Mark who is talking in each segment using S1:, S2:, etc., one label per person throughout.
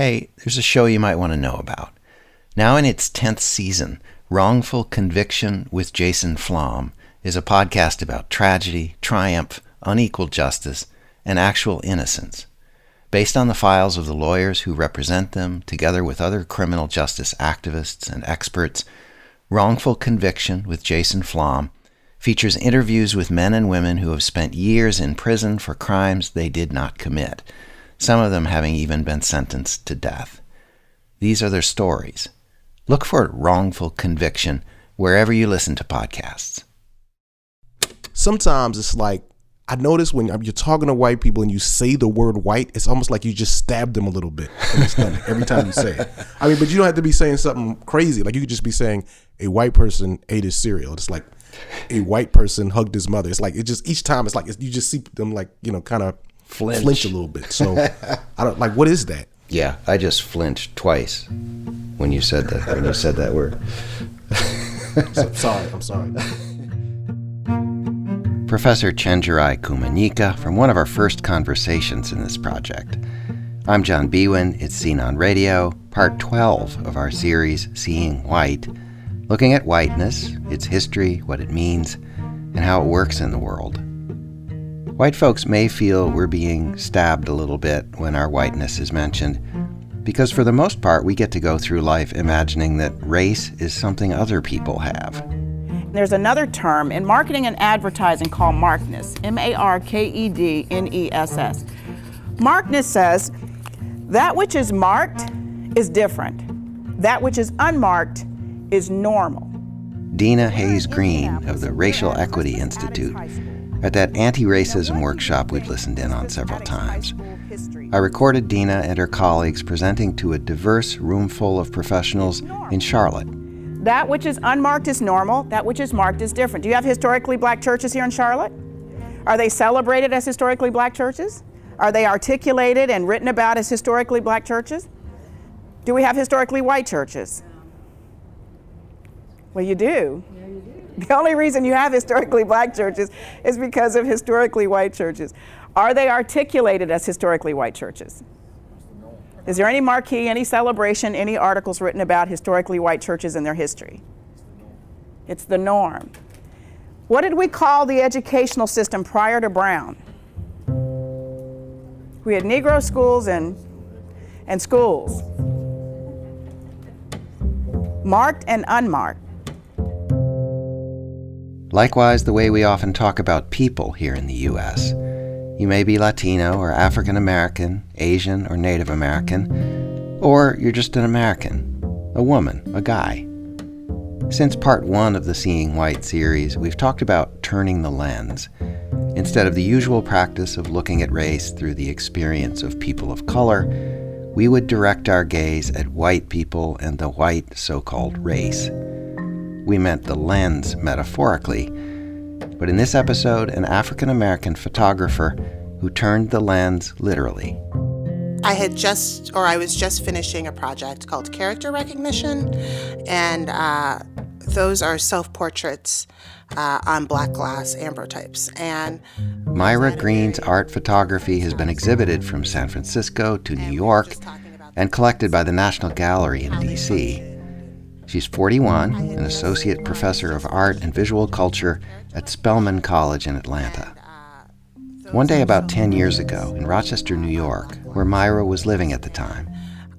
S1: Hey, there's a show you might want to know about. Now in its 10th season, Wrongful Conviction with Jason Flom is a podcast about tragedy, triumph, unequal justice, and actual innocence. Based on the files of the lawyers who represent them, together with other criminal justice activists and experts, Wrongful Conviction with Jason Flom features interviews with men and women who have spent years in prison for crimes they did not commit, some of them having even been sentenced to death. These are their stories. Look for Wrongful Conviction wherever you listen to podcasts.
S2: Sometimes it's like I notice when you're talking to white people and you say the word white, it's almost like you just stabbed them a little bit in the stomach every time you say it. I mean, but you don't have to be saying something crazy. Like you could just be saying a white person ate his cereal. It's like a white person hugged his mother. It's like it just each time it's like you just see them like you know kind of
S1: Flinch.
S2: flinch a little bit. So I don't like what is that?
S1: Yeah, I just flinched twice when you said that. When you said that word.
S2: So, sorry, I'm sorry.
S1: Professor Chenjerai Kumanyika from one of our first conversations in this project. I'm John Biewen. It's Scene on Radio, part 12 of our series, Seeing White, looking at whiteness, its history, what it means, and how it works in the world. White folks may feel we're being stabbed a little bit when our whiteness is mentioned, because for the most part we get to go through life imagining that race is something other people have.
S3: There's another term in marketing and advertising called markedness, M A R K E D N E S S. Markedness says that which is marked is different, that which is unmarked is normal.
S1: Deena Hayes-Greene of the Racial Equity Institute at that anti racism workshop we've listened in on several times. I recorded Deena and her colleagues presenting to a diverse room full of professionals in Charlotte.
S3: That which is unmarked is normal, that which is marked is different. Do you have historically black churches here in Charlotte? Are they celebrated as historically black churches? Are they articulated and written about as historically black churches? Do we have historically white churches? Well, you do. The only reason you have historically black churches is because of historically white churches. Are they articulated as historically white churches? Is there any marquee, any celebration, any articles written about historically white churches and their history? It's the norm. What did we call the educational system prior to Brown? We had Negro schools and, and schools, marked and unmarked.
S1: Likewise, the way we often talk about people here in the U.S. You may be Latino or African American, Asian or Native American, or you're just an American, a woman, a guy. Since part one of the Seeing White series, we've talked about turning the lens. Instead of the usual practice of looking at race through the experience of people of color, we would direct our gaze at white people and the white so called race. We meant the lens metaphorically, but in this episode, an African American photographer who turned the lens literally.
S4: I had just, or I was just finishing a project called Character Recognition, and uh, those are self portraits uh, on black glass ambrotypes. And
S1: Myra Greene's art photography has been exhibited from San Francisco to New York and collected by the National Gallery in D.C. She's 41, an associate professor of art and visual culture at Spelman College in Atlanta. One day about 10 years ago, in Rochester, New York, where Myra was living at the time,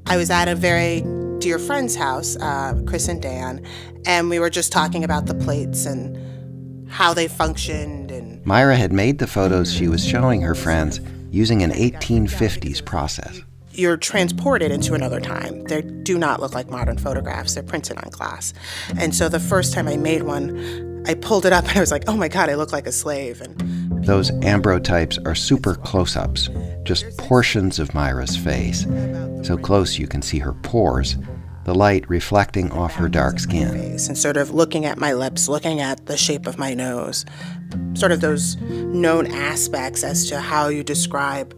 S4: I was at a very dear friend's house, uh, Chris and Dan, and we were just talking about the plates and how they functioned and
S1: Myra had made the photos she was showing her friends using an 1850s process.
S4: You're transported into another time. They do not look like modern photographs. They're printed on glass. And so the first time I made one, I pulled it up and I was like, oh my God, I look like a slave. And
S1: Those ambrotypes are super close ups, just portions of Myra's face, so close you can see her pores, the light reflecting off her dark skin.
S4: and sort of looking at my lips, looking at the shape of my nose, sort of those known aspects as to how you describe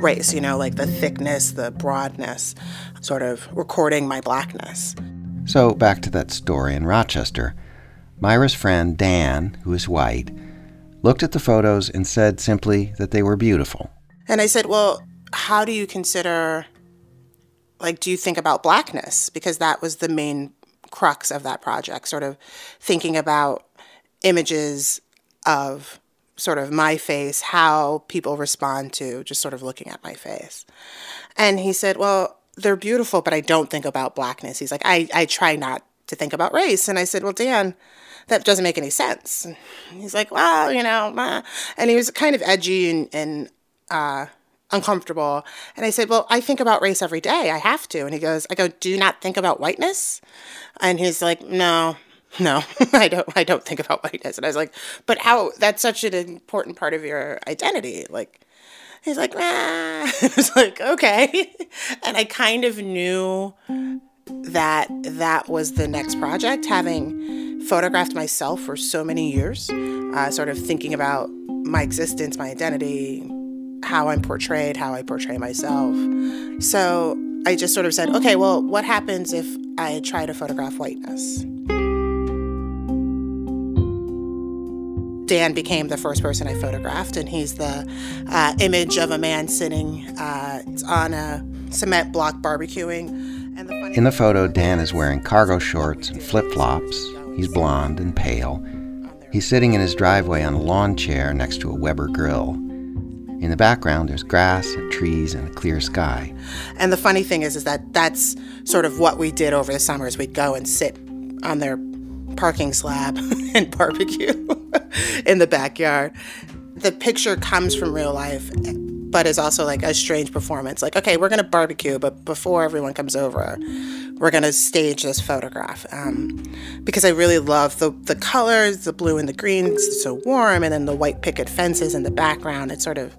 S4: race, you know, like the thickness, the broadness, sort of recording my blackness.
S1: So, back to that story in Rochester. Myra's friend, Dan, who is white, looked at the photos and said simply that they were beautiful.
S4: And I said, Well, how do you consider like, do you think about blackness? Because that was the main crux of that project, sort of thinking about images of sort of my face, how people respond to just sort of looking at my face. And he said, Well, they're beautiful, but I don't think about blackness. He's like, I, I try not to think about race. And I said, Well, Dan, that doesn't make any sense. And he's like, Well, you know, and he was kind of edgy and, and uh, uncomfortable. And I said, Well, I think about race every day. I have to. And he goes, I go, Do you not think about whiteness? And he's like, No, no, I don't I don't think about whiteness. And I was like, But how that's such an important part of your identity. Like he's like, nah. I was like, okay. And I kind of knew that that was the next project, having photographed myself for so many years, uh, sort of thinking about my existence, my identity, how I'm portrayed, how I portray myself. So I just sort of said, okay, well, what happens if I try to photograph whiteness? Dan became the first person I photographed, and he's the uh, image of a man sitting uh, on a cement block barbecuing.
S1: And the In the photo, Dan is wearing cargo shorts and flip flops. He's blond and pale. He's sitting in his driveway on a lawn chair next to a Weber grill. In the background, there's grass and trees and a clear sky.
S4: And the funny thing is, is that that's sort of what we did over the summers. We'd go and sit on their parking slab and barbecue in the backyard. The picture comes from real life, but is also like a strange performance. Like, okay, we're gonna barbecue, but before everyone comes over, we're gonna stage this photograph um, because I really love the the colors, the blue and the green. It's so warm, and then the white picket fences in the background. It sort of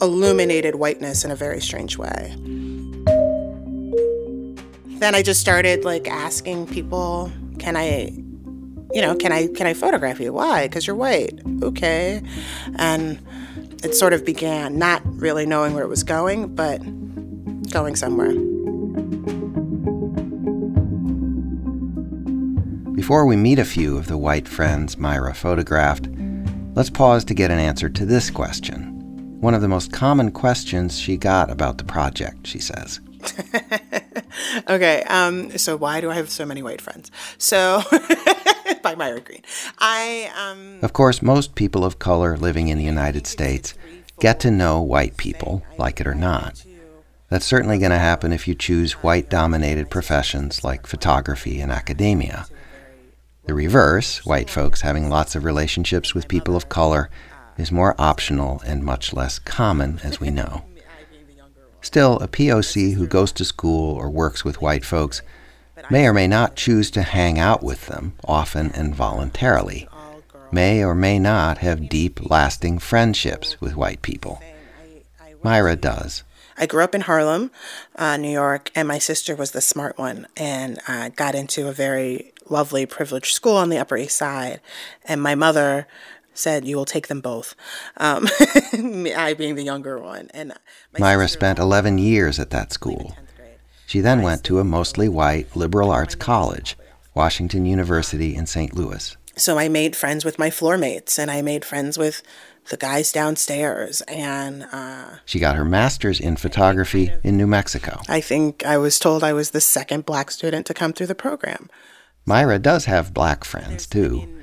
S4: illuminated whiteness in a very strange way. Then I just started like asking people can I you know, can I can I photograph you? Why? Because you're white. Okay. And it sort of began not really knowing where it was going, but going somewhere.
S1: Before we meet a few of the white friends Myra photographed, let's pause to get an answer to this question. One of the most common questions she got about the project, she says.
S4: okay, um, so why do I have so many white friends? So, by Myra Greene. I, um,
S1: Of course, most people of color living in the United States get to know white people, like it or not. That's certainly going to happen if you choose white dominated professions like photography and academia. The reverse, white folks having lots of relationships with people of color, is more optional and much less common, as we know. Still, a POC who goes to school or works with white folks may or may not choose to hang out with them, often and voluntarily, may or may not have deep, lasting friendships with white people. Myra does.
S4: I grew up in Harlem, uh, New York, and my sister was the smart one and uh, got into a very lovely, privileged school on the Upper East Side. And my mother said, "You will take them both." Um, I being the younger one, and
S1: Myra spent 11 years at that school. She then went to a mostly white liberal arts college, Washington University in St. Louis.
S4: So I made friends with my floor mates, and I made friends with the guys downstairs, and uh,
S1: she got her master's in photography in New Mexico.
S4: I think I was told I was the second black student to come through the program.
S1: Myra does have black friends too.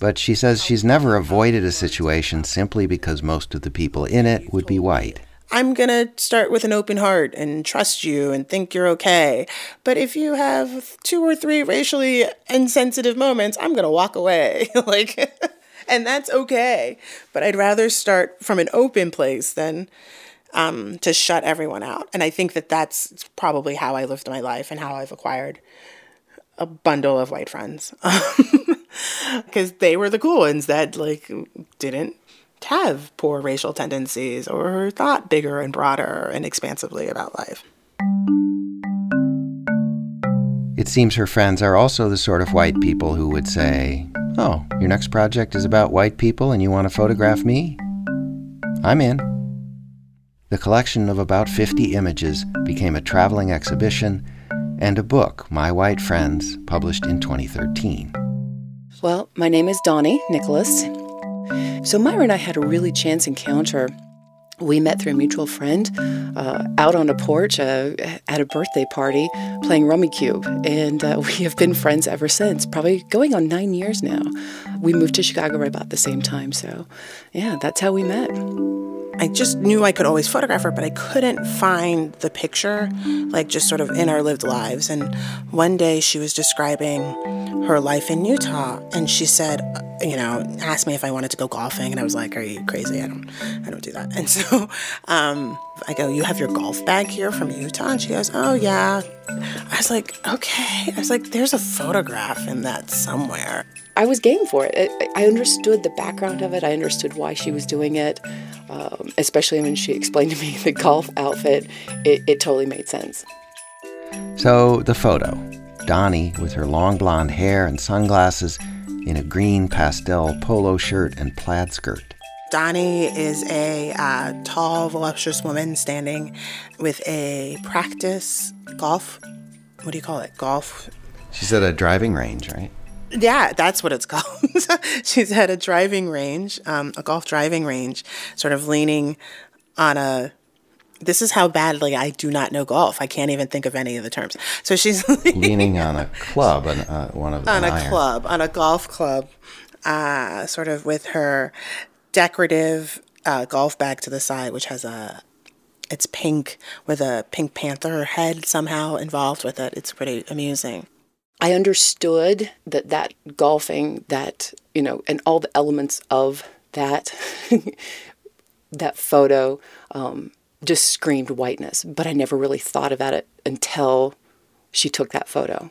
S1: But she says she's never avoided a situation simply because most of the people in it would be white.
S4: I'm going to start with an open heart and trust you and think you're okay. But if you have two or three racially insensitive moments, I'm going to walk away. like and that's okay. But I'd rather start from an open place than um, to shut everyone out. And I think that that's probably how I lived my life and how I've acquired a bundle of white friends. Because they were the cool ones that like didn't have poor racial tendencies or thought bigger and broader and expansively about life.
S1: It seems her friends are also the sort of white people who would say, Oh, your next project is about white people and you want to photograph me? I'm in. The collection of about 50 images became a traveling exhibition and a book, My White Friends, published in 2013.
S5: Well, my name is Donnie Nicholas. So Myra and I had a really chance encounter We met through a mutual friend uh, out on a porch uh, at a birthday party playing Rummikub. and uh, we have been friends ever since, probably going on nine years now. We moved to Chicago right about the same time, so yeah, that's how we met.
S4: I just knew I could always photograph her, but I couldn't find the picture, like just sort of in our lived lives. And one day she was describing her life in Utah, and she said, uh, you know, asked me if I wanted to go golfing, and I was like, "Are you crazy? I don't, I don't do that." And so um, I go, "You have your golf bag here from Utah?" And she goes, "Oh yeah." I was like, "Okay." I was like, "There's a photograph in that somewhere."
S5: I was game for it. I understood the background of it. I understood why she was doing it, um, especially when she explained to me the golf outfit. It, it totally made sense.
S1: So, the photo Donnie, with her long blonde hair and sunglasses in a green pastel polo shirt and plaid skirt.
S4: Donnie is a uh, tall, voluptuous woman standing with a practice golf. What do you call it? Golf.
S1: She's at a driving range, right?
S4: Yeah, that's what it's called. She's at a driving range, um, a golf driving range, sort of leaning on a. This is how badly I do not know golf. I can't even think of any of the terms. So she's
S1: leaning on a club, on uh, one of
S4: on a
S1: iron.
S4: club, on a golf club, uh, sort of with her decorative uh, golf bag to the side, which has a it's pink with a pink panther head somehow involved with it. It's pretty amusing.
S5: I understood that that golfing, that you know, and all the elements of that that photo um, just screamed whiteness. But I never really thought about it until she took that photo.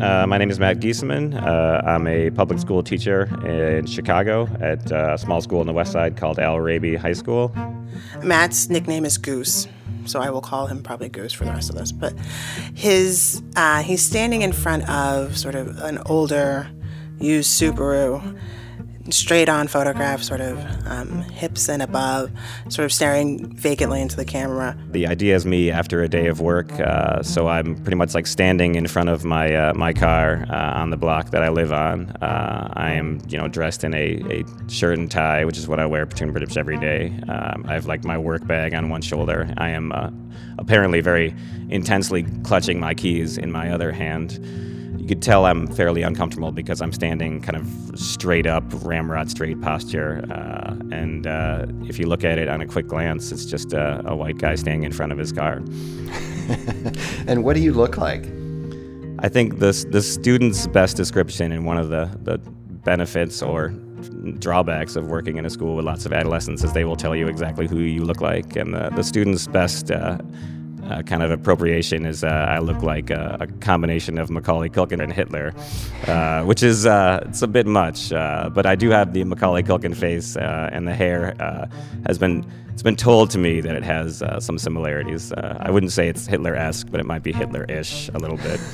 S6: Uh, my name is Matt Giesemann. Uh, I'm a public school teacher in Chicago at a small school in the west side called Al Raby High School.
S4: Matt's nickname is Goose, so I will call him probably Goose for the rest of this. But his uh, he's standing in front of sort of an older used Subaru, straight on photograph, sort of um, hips and above, sort of staring vacantly into the camera.
S6: The idea is me after a day of work, uh, so I'm pretty much like standing in front of my uh, my car uh, on the block that I live on. Uh, I am you know dressed in a, a shirt and tie, which is what I wear pretty much every day. Um, I have like my work bag on one shoulder. I am uh, apparently very intensely clutching my keys in my other hand. You could tell I'm fairly uncomfortable because I'm standing kind of straight up, ramrod straight posture. Uh, and uh, if you look at it on a quick glance, it's just a, a white guy standing in front of his car.
S1: and what do you look like?
S6: I think the, the student's best description and one of the, the benefits or drawbacks of working in a school with lots of adolescents is they will tell you exactly who you look like. And the, the student's best uh, uh, kind of appropriation is uh, I look like a, a, combination of Macaulay Culkin and Hitler, uh, which is uh, it's a bit much. Uh, but I do have the Macaulay Culkin face, uh, and the hair has been it's been told to me that it has some similarities. I wouldn't say it's Hitler-esque, but it might be Hitler-ish a little bit.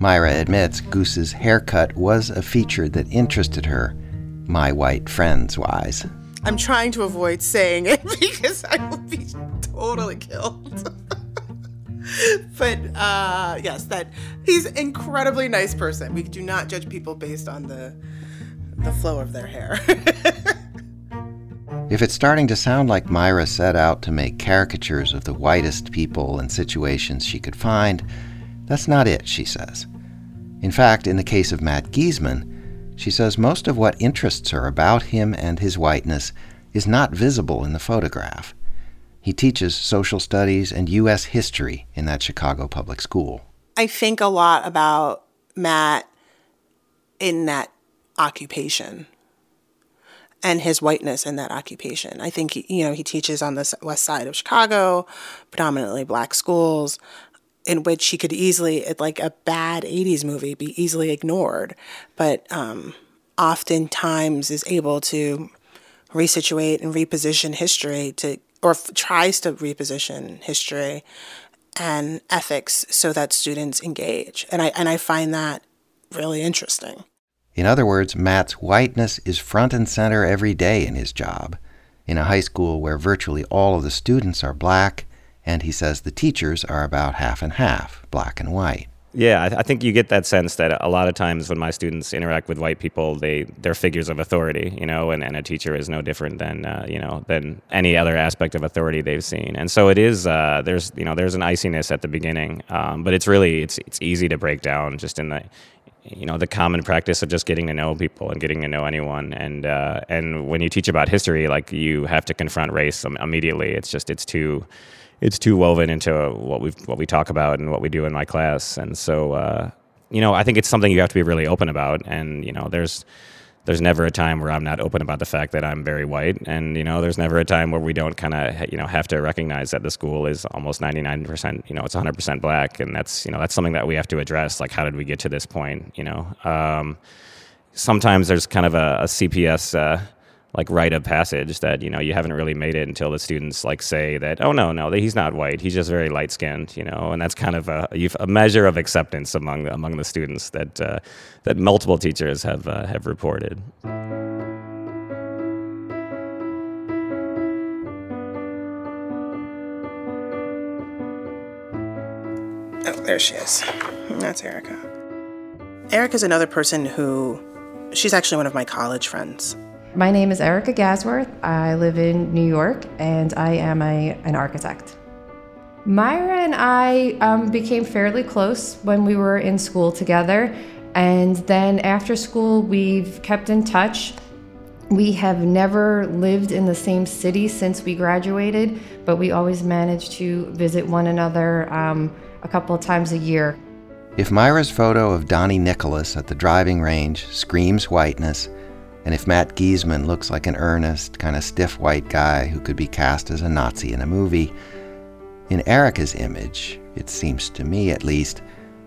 S1: Myra admits Goose's haircut was a feature that interested her, my white friends wise.
S4: I'm trying to avoid saying it because I will be totally killed. but uh, yes, that he's incredibly nice person. We do not judge people based on the the flow of their hair.
S1: if it's starting to sound like Myra set out to make caricatures of the whitest people and situations she could find, that's not it, she says. In fact, in the case of Matt Giesemann, she says most of what interests her about him and his whiteness is not visible in the photograph. He teaches social studies and U.S. history in that Chicago public school.
S4: I think a lot about Matt in that occupation and his whiteness in that occupation. I think, he, you know, he teaches on the west side of Chicago, predominantly black schools, in which he could easily, like a bad 80s movie, be easily ignored, but um, oftentimes is able to resituate and reposition history to, or f- tries to reposition history and ethics so that students engage. And I, and I find that really interesting.
S1: In other words, Matt's whiteness is front and center every day in his job. In a high school where virtually all of the students are black, and he says the teachers are about half and half, black and white.
S6: Yeah, I, I, think you get that sense that a lot of times when my students interact with white people, they they're figures of authority, you know, and, and a teacher is no different than uh, you know than any other aspect of authority they've seen. And so it is uh, there's you know there's an iciness at the beginning, um, but it's really it's it's easy to break down just in the you know the common practice of just getting to know people and getting to know anyone and uh, and when you teach about history like you have to confront race immediately it's just it's too it's too woven into what we what we talk about and what we do in my class. And so, uh, you know, I think it's something you have to be really open about. And you know, there's there's never a time where I'm not open about the fact that I'm very white, and you know, there's never a time where we don't kind of you know have to recognize that the school is almost 99%, you know, it's 100% black, and that's you know that's something that we have to address. Like, how did we get to this point? You know, um, sometimes there's kind of a, a CPS. Uh, like rite of passage that you know you haven't really made it until the students like say that oh no no he's not white he's just very light skinned you know and that's kind of a, a measure of acceptance among among the students that uh, that multiple teachers have uh, have reported.
S4: Oh, there she is. That's Erica. Erica's another person who she's actually one of my college friends.
S7: My name is Erica Gasworth. I live in New York and I am a, an architect. Myra and I um, became fairly close when we were in school together. And then after school, we've kept in touch. We have never lived in the same city since we graduated, but we always managed to visit one another um, a couple of times a year.
S1: If Myra's photo of Donnie Nicholas at the driving range screams whiteness, and if Matt Giesman looks like an earnest, kind of stiff white guy who could be cast as a Nazi in a movie, in Erica's image, it seems to me at least,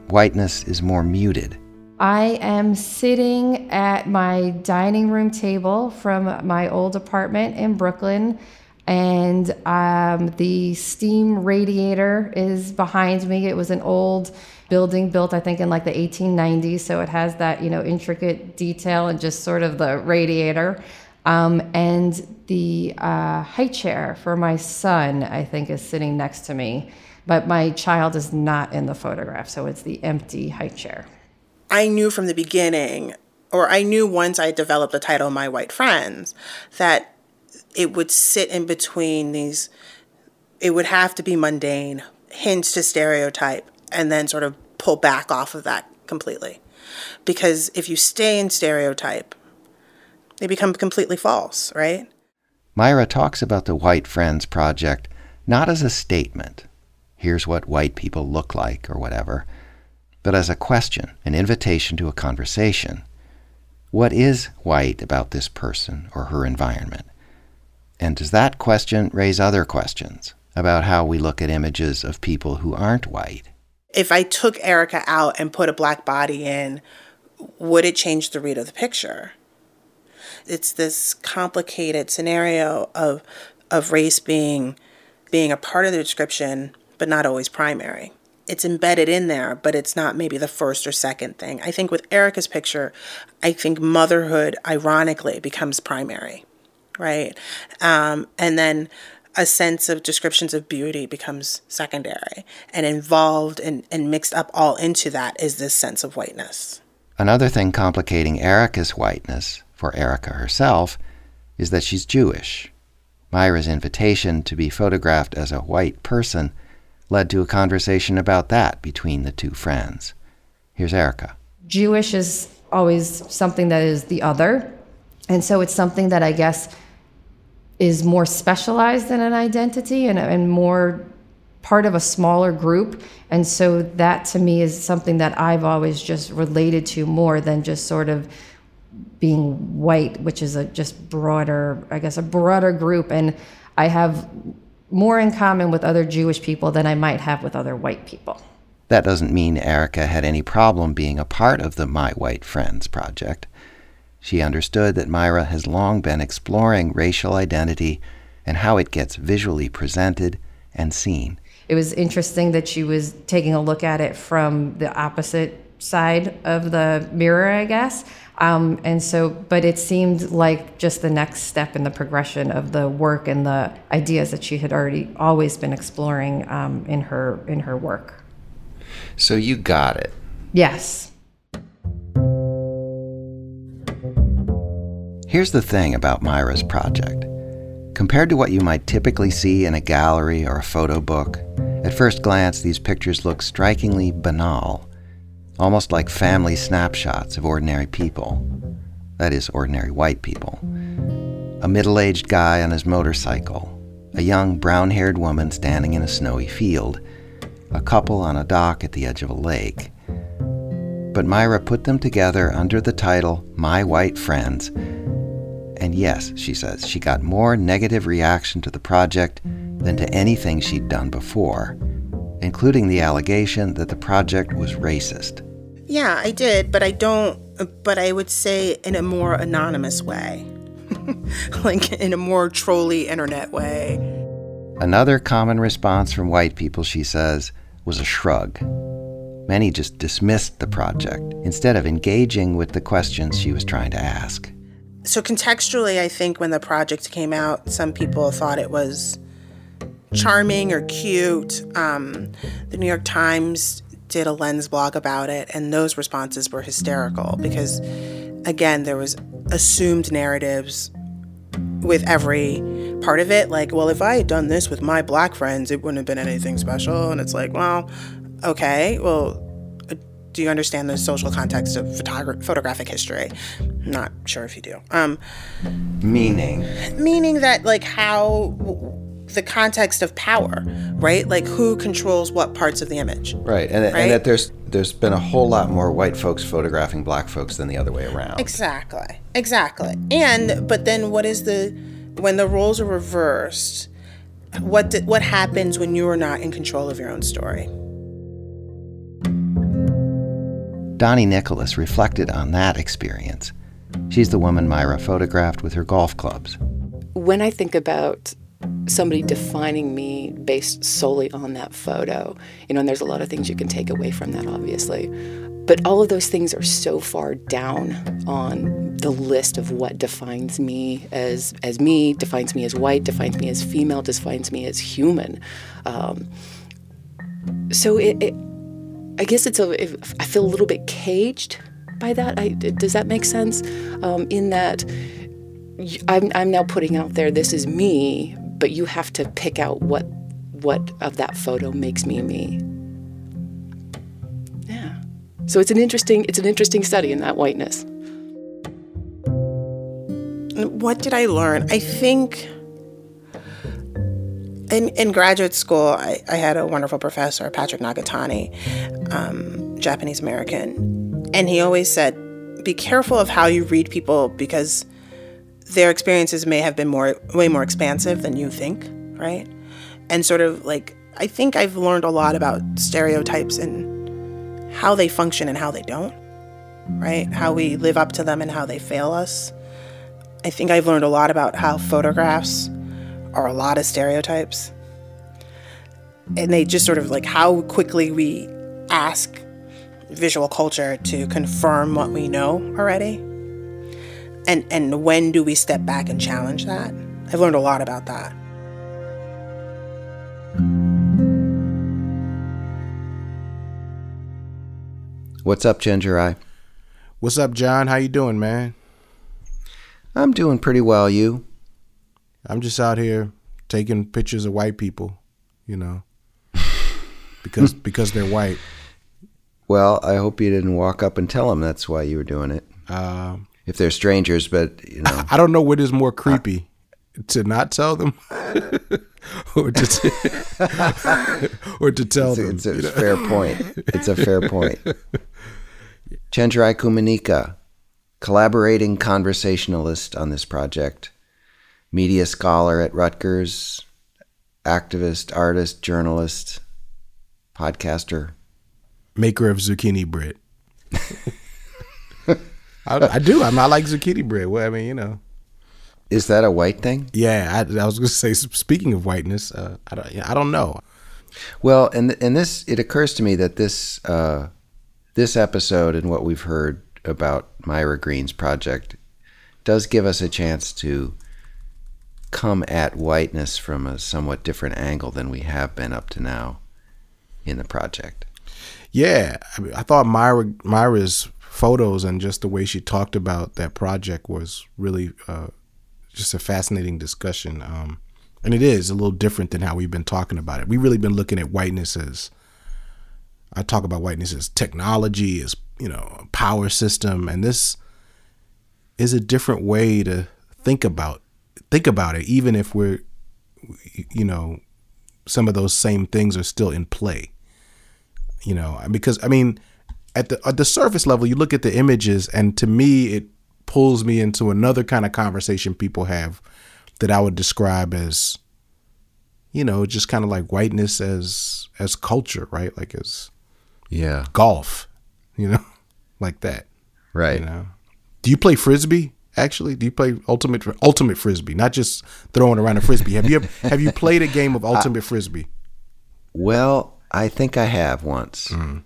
S1: whiteness is more muted.
S7: I am sitting at my dining room table from my old apartment in Brooklyn, and um, the steam radiator is behind me. It was an old building built, I think, in like the 1890s. So it has that, you know, intricate detail and just sort of the radiator. Um, and the uh, high chair for my son, I think, is sitting next to me. But my child is not in the photograph, so it's the empty high chair.
S4: I knew from the beginning, or I knew once I developed the title My White Friends, that it would sit in between these, it would have to be mundane, hints to stereotype, and then sort of pull back off of that completely. Because if you stay in stereotype, they become completely false, right?
S1: Myra talks about the White Friends Project not as a statement, here's what white people look like or whatever, but as a question, an invitation to a conversation. What is white about this person or her environment? And does that question raise other questions about how we look at images of people who aren't white?
S4: If I took Erica out and put a black body in, would it change the read of the picture? It's this complicated scenario of of race being being a part of the description, but not always primary. It's embedded in there, but it's not maybe the first or second thing. I think with Erica's picture, I think motherhood, ironically, becomes primary, right? Um, and then a sense of descriptions of beauty becomes secondary. And involved and, and mixed up all into that is this sense of whiteness.
S1: Another thing complicating Erica's whiteness, for Erica herself, is that she's Jewish. Myra's invitation to be photographed as a white person led to a conversation about that between the two friends. Here's Erica.
S7: Jewish is always something that is the other. And so it's something that I guess is more specialized in an identity and, and more part of a smaller group. And so that to me is something that I've always just related to more than just sort of being white, which is a just broader, I guess, a broader group. And I have more in common with other Jewish people than I might have with other white people.
S1: That doesn't mean Erica had any problem being a part of the My White Friends project. She understood that Myra has long been exploring racial identity and how it gets visually presented and seen.
S7: It was interesting that she was taking a look at it from the opposite side of the mirror, I guess. Um, and so, but it seemed like just the next step in the progression of the work and the ideas that she had already always been exploring um, in her in her work.
S1: So you got it.
S7: Yes.
S1: Here's the thing about Myra's project. Compared to what you might typically see in a gallery or a photo book, at first glance these pictures look strikingly banal, almost like family snapshots of ordinary people. That is, ordinary white people. A middle aged guy on his motorcycle, a young brown haired woman standing in a snowy field, a couple on a dock at the edge of a lake. But Myra put them together under the title My White Friends and yes, she says, she got more negative reaction to the project than to anything she'd done before, including the allegation that the project was racist.
S4: Yeah, I did, but I don't, but I would say in a more anonymous way. like in a more trolly internet way.
S1: Another common response from white people, she says, was a shrug. Many just dismissed the project instead of engaging with the questions she was trying to ask
S4: so contextually, I think when the project came out, some people thought it was charming or cute. Um, the New York Times did a lens blog about it, and those responses were hysterical because, again, there was assumed narratives with every part of it. Like, well, if I had done this with my black friends, it wouldn't have been anything special. And it's like, well, okay, well, do you understand the social context of photogra- photographic history? not sure if you do. Um,
S1: meaning?
S4: Meaning that, like, how the context of power, right? Like who controls what parts of the image.
S1: Right. And, right? and that there's there's been a whole lot more white folks photographing black folks than the other way around.
S4: Exactly. Exactly. And but then what is the when the roles are reversed, what did, what happens when you are not in control of your own story?
S1: Donnie Nicholas reflected on that experience. She's the woman Myra photographed with her golf clubs.
S5: When I think about somebody defining me based solely on that photo, you know, and there's a lot of things you can take away from that, obviously. But all of those things are so far down on the list of what defines me as as me, defines me as white, defines me as female, defines me as human. Um, so it, it I guess it's a. I feel a little bit caged by that. I, does that make sense? Um, in that I'm, I'm now putting out there, this is me, but you have to pick out what what of that photo makes me me. Yeah. So it's an interesting it's an interesting study in that whiteness.
S4: What did I learn? I think in, in graduate school, I, I had a wonderful professor, Patrick Nagatani, um, Japanese American, and he always said, "Be careful of how you read people because their experiences may have been more, way more expansive than you think, right?" And sort of like, I think I've learned a lot about stereotypes and how they function and how they don't, right? How we live up to them and how they fail us. I think I've learned a lot about how photographs are a lot of stereotypes. And they just sort of like how quickly we ask visual culture to confirm what we know already. And and when do we step back and challenge that? I've learned a lot about that.
S1: What's up, Chenjerai?
S2: What's up, John? How you doing, man?
S1: I'm doing pretty well, you?
S2: I'm just out here taking pictures of white people, you know, because because they're white.
S1: Well, I hope you didn't walk up and tell them that's why you were doing it. Um, if they're strangers, but you know,
S2: I don't know what is more creepy, uh, to not tell them, or to t- or to tell
S1: it's
S2: them.
S1: A, it's a fair point. It's a fair point. Chenjerai Kumanyika, collaborating conversationalist on this project media scholar at Rutgers, activist, artist, journalist, podcaster,
S2: maker of zucchini bread. I, I, do. I, mean, I like zucchini bread. Well, I mean, you know.
S1: Is that a white thing?
S2: Yeah, I, I was going to say. Speaking of whiteness, uh, I don't. I don't know.
S1: Well, and and this it occurs to me that this uh, this episode and what we've heard about Myra Greene's project does give us a chance to come at whiteness from a somewhat different angle than we have been up to now in the project.
S2: Yeah, I, mean, I thought Myra Myra's photos and just the way she talked about that project was really uh, just a fascinating discussion. Um, and it is a little different than how we've been talking about it. We've really been looking at whiteness as I talk about whiteness as technology, as you know, power system, and this is a different way to think about think about it. Even if we're, you know, some of those same things are still in play. You know, because I mean, at the at the surface level, you look at the images, and to me, it pulls me into another kind of conversation people have that I would describe as, you know, just kind of like whiteness as as culture, right? Like as
S1: Yeah.
S2: golf, you know, like that.
S1: Right.
S2: You know, do you play frisbee? Actually, do you play ultimate ultimate frisbee? Not just throwing around a frisbee. Have you ever, have you played a game of ultimate frisbee?
S1: Well, I think I have once. Hmm.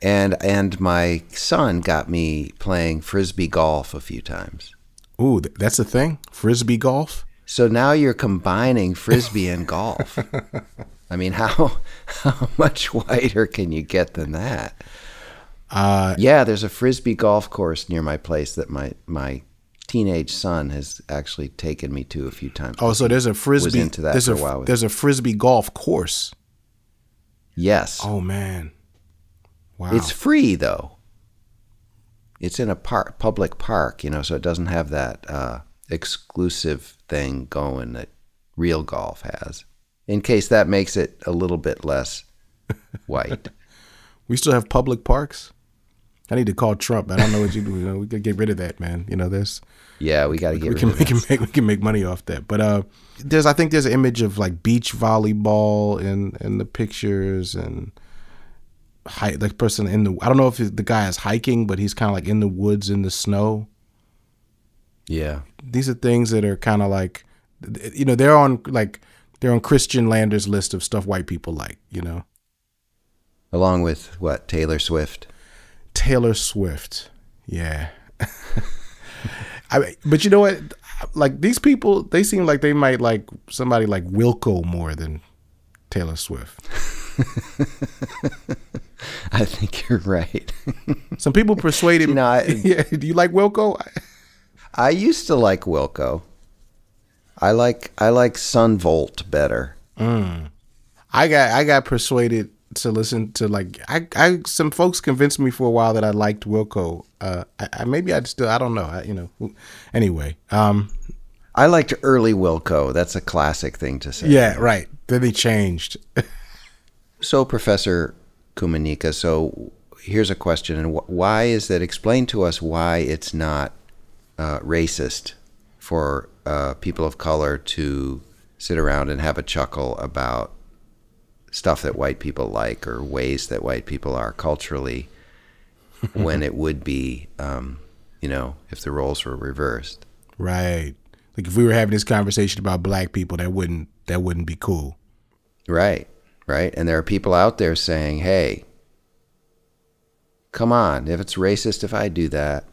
S1: And and my son got me playing frisbee golf a few times.
S2: Ooh, that's a thing. Frisbee golf.
S1: So now you're combining frisbee and golf. I mean, how how much wider can you get than that?
S2: Uh,
S1: Yeah, there's a frisbee golf course near my place that my my teenage son has actually taken me to a few times.
S2: oh, so there's a frisbee.
S1: into that
S2: there's
S1: for
S2: a
S1: a while
S2: there's a frisbee golf course.
S1: yes.
S2: Oh man, wow.
S1: It's free though. It's in a park, public park, you know, so it doesn't have that uh, exclusive thing going that real golf has. In case that makes it a little bit less white.
S2: we still have public parks. I need to call Trump. I don't know what you do. You know, we could get rid of that, man. You know, this.
S1: Yeah, we got to get
S2: we
S1: rid
S2: can,
S1: of
S2: we
S1: that.
S2: can make we can make money off that. But uh, there's I think there's an image of like beach volleyball in in the pictures and hike like person in the I don't know if the guy is hiking, but he's kind of like in the woods in the snow.
S1: Yeah.
S2: These are things that are kind of like, you know, they're on like they're on Christian Lander's list of stuff white people like. You know,
S1: Along with what? Taylor Swift.
S2: Taylor Swift. Yeah. I but you know what? Like these people, they seem like they might like somebody like Wilco more than Taylor Swift.
S1: I think you're right.
S2: Some people persuaded me.
S1: I-
S2: yeah, do you like Wilco?
S1: I used to like Wilco. I like I like Son Volt better. Mm.
S2: I got I got persuaded to listen to like I, I some folks convinced me for a while that I liked Wilco. Uh, I, I maybe I still I don't know. I, you know. Anyway, um,
S1: I liked early Wilco. That's a classic thing to say.
S2: yeah, right. Then they changed.
S1: So, Professor Kumanyika, so here's a question, and wh- why is that? Explain to us why it's not uh, racist for uh, people of color to sit around and have a chuckle about stuff that white people like or ways that white people are culturally, when it would be, um, you know, if the roles were reversed.
S2: Right. Like if we were having this conversation about black people, that wouldn't that wouldn't be cool.
S1: Right, right. And there are people out there saying, hey, come on, if it's racist if I do that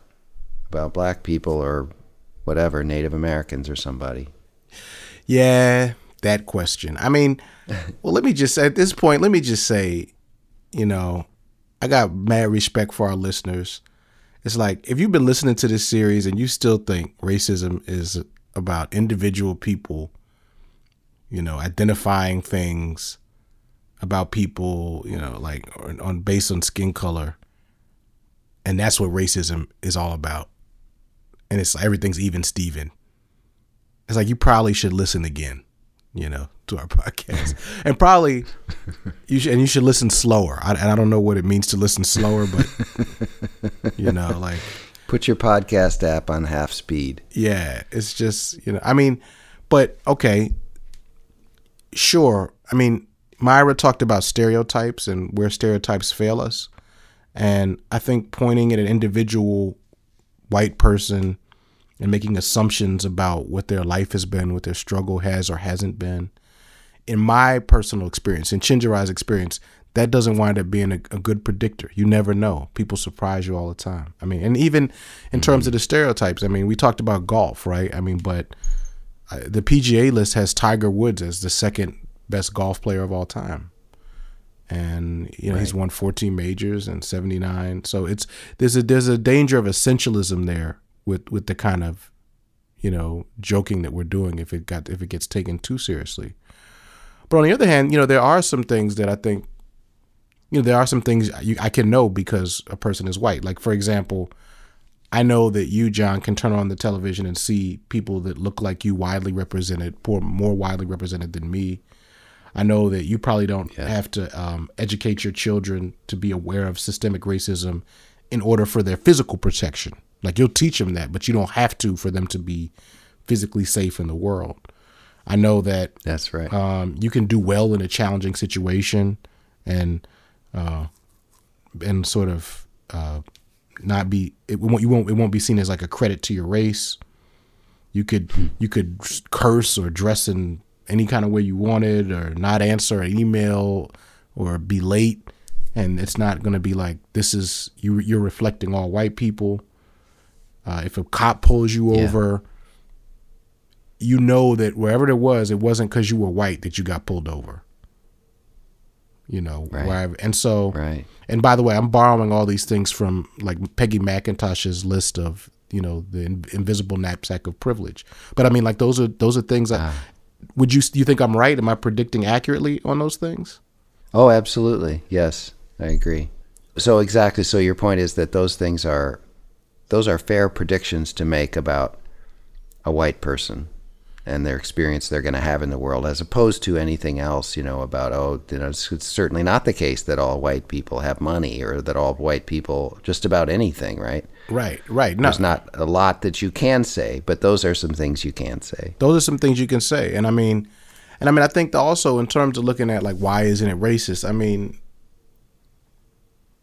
S1: about black people or whatever, Native Americans or somebody.
S2: Yeah, that question. I mean, well, let me just at this point, let me just say, you know, I got mad respect for our listeners. It's like if you've been listening to this series and you still think racism is about individual people, you know, identifying things about people, you know, like on, based on skin color, and that's what racism is all about. And it's everything's even Steven. It's like you probably should listen again, you know, to our podcast, and probably you should and you should listen slower. I, and I don't know what it means to listen slower, but you know, like
S1: Put your podcast app on half speed.
S2: yeah, it's just you know, I mean, but okay, sure. I mean, Myra talked about stereotypes and where stereotypes fail us, and I think pointing at an individual white person and making assumptions about what their life has been, what their struggle has or hasn't been. In my personal experience, in Chenjerai's experience, that doesn't wind up being a, a good predictor. You never know. People surprise you all the time. I mean, and even in terms of the stereotypes, I mean, we talked about golf, right? I mean, but uh, the PGA list has Tiger Woods as the second best golf player of all time. and you know right. he's won 14 majors and 79. So it's there's a there's a danger of essentialism there with with the kind of you know joking that we're doing if it got if it gets taken too seriously. But on the other hand, you know there are some things that I think you know there are some things you, I can know because a person is white. Like for example, I know that you, John, can turn on the television and see people that look like you widely represented, more widely represented than me. I know that you probably don't yeah. have to um, educate your children to be aware of systemic racism in order for their physical protection. Like you'll teach them that, but you don't have to for them to be physically safe in the world. I know that
S1: that's right.
S2: Um, you can do well in a challenging situation, and uh, and sort of uh, not be it won't you won't it won't be seen as like a credit to your race. You could you could curse or dress in any kind of way you wanted or not answer an email or be late and it's not going to be like this is you you're reflecting all white people. Uh, if a cop pulls you yeah. over, you know that wherever it was, it wasn't because you were white that you got pulled over. You know right. and so
S1: right.
S2: and by the way i'm borrowing all these things from like peggy mcintosh's list of you know the in- invisible knapsack of privilege. But i mean like those are those are things that ah. would you you think i'm right? Am i predicting accurately on those things?
S1: Oh absolutely. Yes i agree. So exactly. So your point is that those things are those are fair predictions to make about a white person and their experience they're going to have in the world, as opposed to anything else, you know, about, oh, you know, it's, it's, certainly not the case that all white people have money or that all white people, just about anything, right?
S2: Right, right.
S1: No. There's not a lot that you can say, but those are some things you can say.
S2: Those are some things you can say. And I mean, and I mean, I think also in terms of looking at like, why isn't it racist? I mean,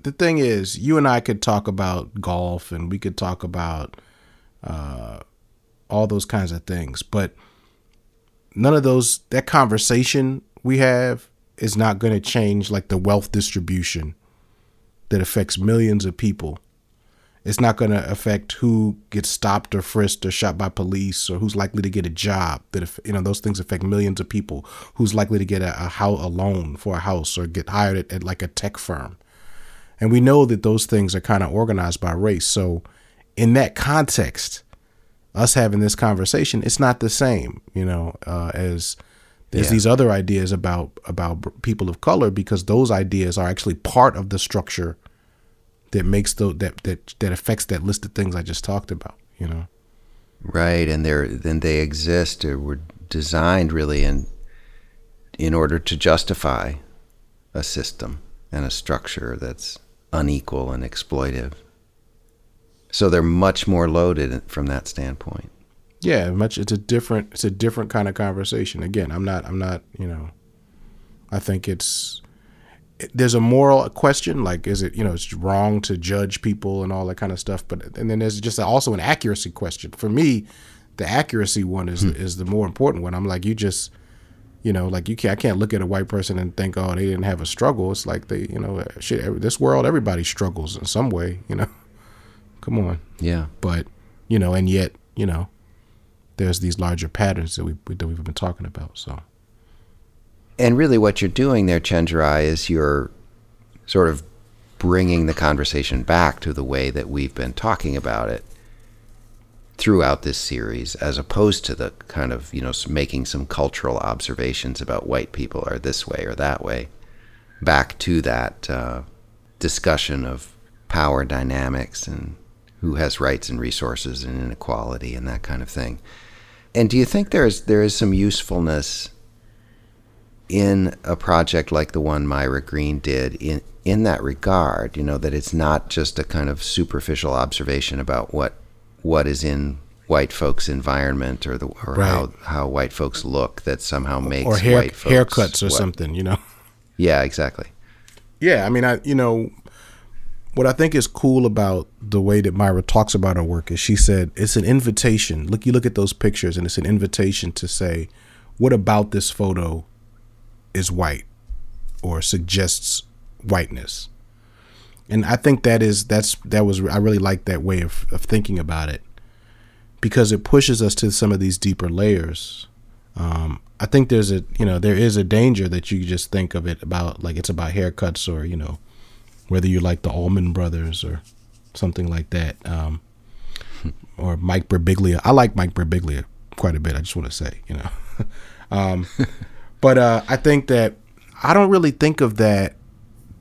S2: the thing is, you and I could talk about golf and we could talk about uh, all those kinds of things, but none of those that conversation we have is not going to change like the wealth distribution that affects millions of people. It's not going to affect who gets stopped or frisked or shot by police or who's likely to get a job. That if, you know those things affect millions of people. Who's likely to get a, a house a loan for a house or get hired at, at like a tech firm. And we know that those things are kind of organized by race. So in that context, us having this conversation, it's not the same, you know, uh, as as yeah. these other ideas about about people of color because those ideas are actually part of the structure that makes the that that that affects that list of things I just talked about, you know.
S1: Right, and they're then they exist or were designed really in in order to justify a system and a structure that's unequal and exploitive. So they're much more loaded from that standpoint.
S2: Yeah, much. It's a different. It's a different kind of conversation. Again, I'm not. I'm not. You know, I think it's. There's a moral question, like is it you know it's wrong to judge people and all that kind of stuff, but and then there's just also an accuracy question. For me, the accuracy one is hmm. is the more important one. I'm like you just you know, like you can't, I can't look at a white person and think, oh, they didn't have a struggle. It's like they, you know, shit. This world, everybody struggles in some way, you know. Come on.
S1: Yeah.
S2: But you know, and yet you know, there's these larger patterns that we that we've been talking about. So.
S1: And really, what you're doing there, Chenjerai, is you're sort of bringing the conversation back to the way that we've been talking about it throughout this series, as opposed to the kind of, you know, making some cultural observations about white people are this way or that way, back to that uh, discussion of power dynamics and who has rights and resources and inequality and that kind of thing. And do you think there is there is some usefulness in a project like the one Myra Greene did in in that regard? You know that it's not just a kind of superficial observation about what what is in white folks' environment or the or right. how how white folks look that somehow makes
S2: or hair,
S1: white folks
S2: haircuts or
S1: what,
S2: something. You know.
S1: Yeah, exactly.
S2: Yeah, I mean, I you know what I think is cool about the way that Myra talks about her work is she said it's an invitation. Look, you look at those pictures, and it's an invitation to say, what about this photo is white or suggests whiteness? And I think that is that's that was I really like that way of, of thinking about it because it pushes us to some of these deeper layers Um, I think there's a you know there is a danger that you just think of it about like it's about haircuts or you know whether you like the Allman Brothers or something like that, um, or Mike Birbiglia. I like Mike Birbiglia quite a bit. I just want to say, you know, um, but uh, I think that I don't really think of that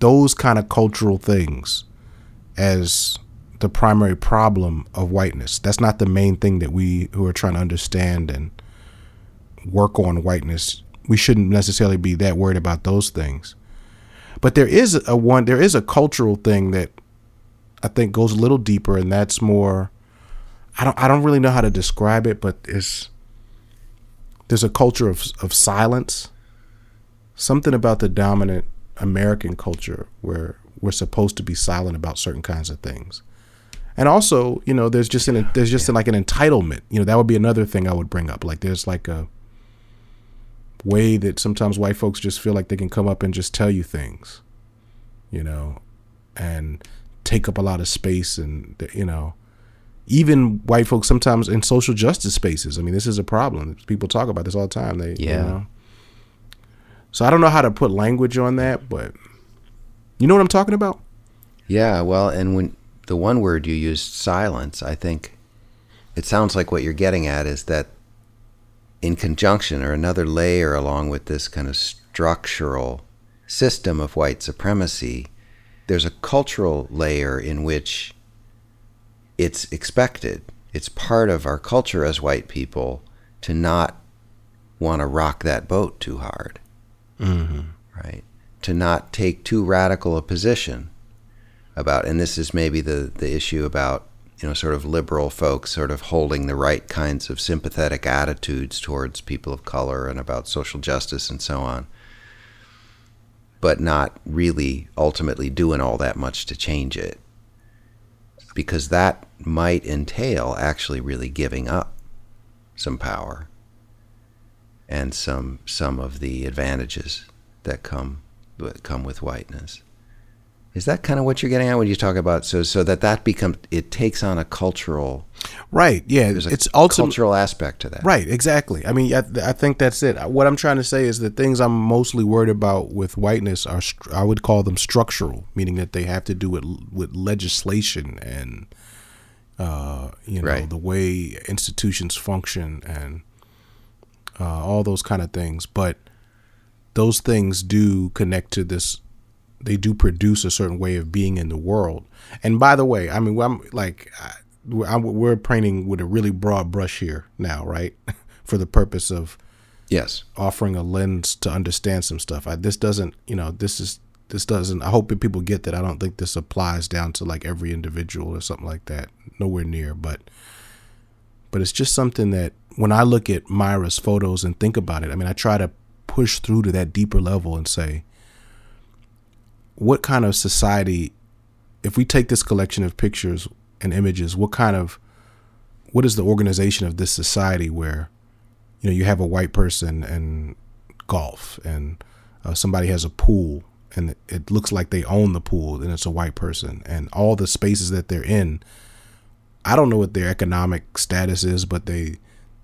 S2: those kind of cultural things as the primary problem of whiteness. That's not the main thing that we who are trying to understand and work on whiteness. We shouldn't necessarily be that worried about those things. But there is a one there is a cultural thing that I think goes a little deeper and that's more I don't I don't really know how to describe it, but it's there's a culture of of silence. Something about the dominant American culture where we're supposed to be silent about certain kinds of things. And also, you know, there's just an there's just like an entitlement. You know, that would be another thing I would bring up. Like there's like a way that sometimes white folks just feel like they can come up and just tell you things, you know, and take up a lot of space and you know, even white folks sometimes in social justice spaces. I mean, this is a problem. People talk about this all the time. They
S1: Yeah.
S2: You know? So I don't know how to put language on that, but you know what I'm talking about?
S1: Yeah, well, and when the one word you used, silence, I think it sounds like what you're getting at is that in conjunction or another layer along with this kind of structural system of white supremacy, there's a cultural layer in which it's expected, it's part of our culture as white people to not want to rock that boat too hard. Mm-hmm. Right? To not take too radical a position about, and this is maybe the, the issue about, you know, sort of liberal folks sort of holding the right kinds of sympathetic attitudes towards people of color and about social justice and so on, but not really ultimately doing all that much to change it. Because that might entail actually really giving up some power and some some of the advantages that come come with whiteness. Is that kind of what you're getting at when you talk about so so that that becomes it takes on a cultural
S2: Right. Yeah.
S1: there's a
S2: It's ultimately
S1: cultural aspect to that.
S2: Right, exactly. I mean, I, I think that's it. What I'm trying to say is the things I'm mostly worried about with whiteness are, I would call them structural, meaning that they have to do with with legislation and, uh, you know,
S1: Right.
S2: the way institutions function and uh, all those kind of things. But those things do connect to this. They do produce a certain way of being in the world. And by the way, I mean, I'm like, I- we're, I'm, we're painting with a really broad brush here now, right? For the purpose of
S1: Yes.
S2: offering a lens to understand some stuff. I, this doesn't, you know, this is this doesn't. I hope that people get that. I don't think this applies down to like every individual or something like that. Nowhere near, but but it's just something that when I look at Myra's photos and think about it, I mean, I try to push through to that deeper level and say, what kind of society, if we take this collection of pictures and images, what kind of, what is the organization of this society where, you know, you have a white person and golf and uh, somebody has a pool and it looks like they own the pool and it's a white person and all the spaces that they're in I don't know what their economic status is, but they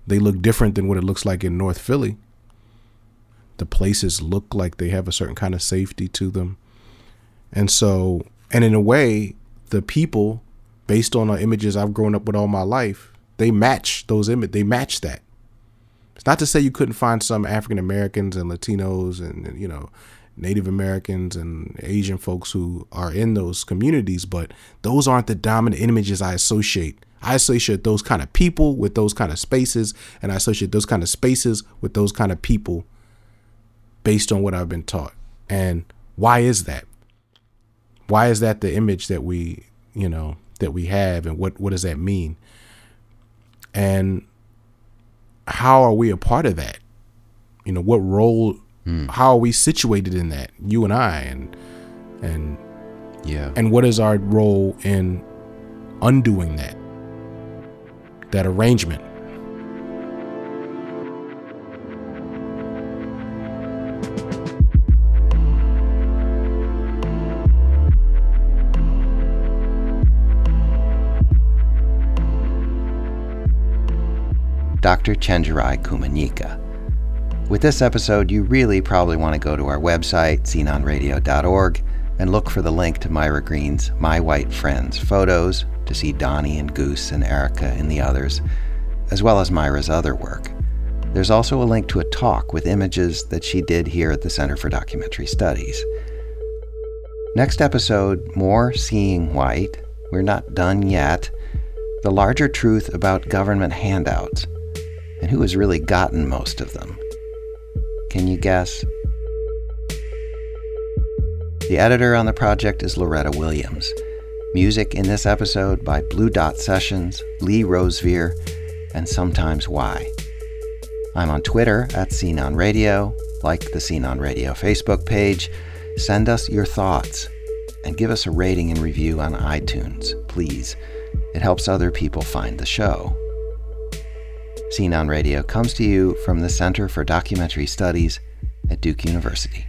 S2: they look different than what it looks like in North Philly. The places look like they have a certain kind of safety to them. And so, and in a way, the people, based on the images I've grown up with all my life, they match those image. They match that. It's not to say you couldn't find some African Americans and Latinos and you know Native Americans and Asian folks who are in those communities, but those aren't the dominant images I associate. I associate those kind of people with those kind of spaces, and I associate those kind of spaces with those kind of people based on what I've been taught. And why is that? Why is that the image that we, you know, that we have, and what what does that mean? And how are we a part of that? You know, what role? Hmm. How are we situated in that? You and I, and and
S1: Yeah.
S2: and what is our role in undoing that? That arrangement.
S1: Dr. Chenjerai Kumanyika, With this episode, you really probably want to go to our website, sceneonradio.org, and look for the link to Myra Greene's My White Friends photos to see Donnie and Goose and Erica and the others, as well as Myra's other work. There's also a link to a talk with images that she did here at the Center for Documentary Studies. Next episode, more Seeing White. We're not done yet. The larger truth about government handouts and who has really gotten most of them. Can you guess? The editor on the project is Loretta Williams. Music in this episode by Blue Dot Sessions, Lee Rosevere, and Sometimes Why. I'm on Twitter at Scene on Radio, like the Scene on Radio Facebook page. Send us your thoughts and give us a rating and review on iTunes, please. It helps other people find the show. Scene on Radio comes to you from the Center for Documentary Studies at Duke University.